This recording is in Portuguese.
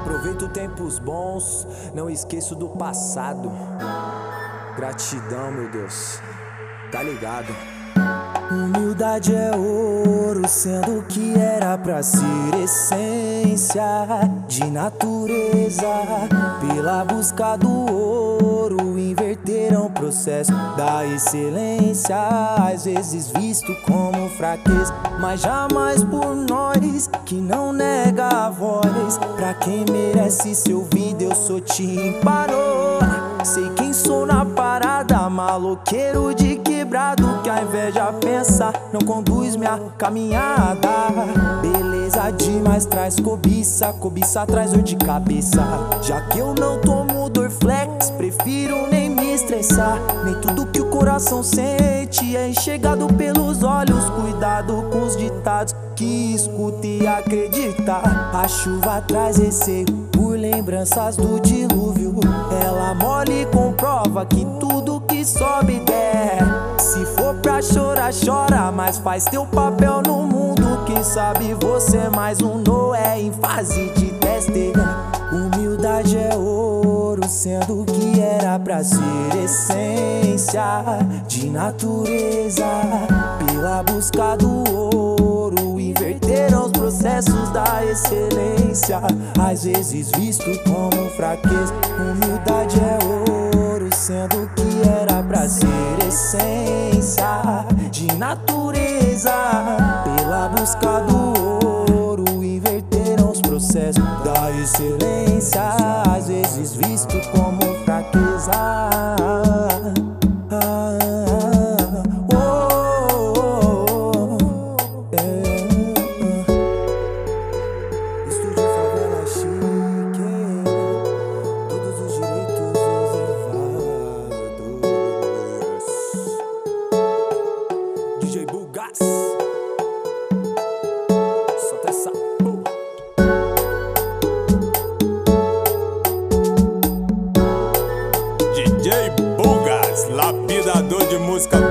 Aproveito tempos bons, não esqueço do passado. Gratidão, meu Deus, tá ligado? Humildade é ouro, sendo que era pra ser essência de natureza. Pela busca do ouro, inverteram o processo da excelência. Às vezes visto como fraqueza, mas jamais por nós que não nega a voz. Pra quem merece ser ouvido, eu sou Tim Parou. Sei quem sou na parada, maloqueiro de quebrado que a inveja pensa, não conduz minha caminhada. Beleza demais traz cobiça, cobiça traz dor de cabeça. Já que eu não tomo Dorflex, prefiro nem me estressar. Nem tudo que o coração sente é enxergado pelos olhos. Cuidado com os ditados que escuta e acredita. A chuva traz receio por lembranças do dilúvio. Ela mole e comprova que sobe der. Se for pra chorar, chora, mas faz teu papel no mundo. Quem sabe você é mais um Noé em fase de teste. Humildade é ouro, sendo que era pra ser essência de natureza. Pela busca do ouro, inverteram os processos da excelência. Às vezes visto como fraqueza, humildade é ouro, sendo que essência de natureza. Pela busca do ouro, inverteram os processos da excelência, às vezes visto como fraqueza. pesquisador de música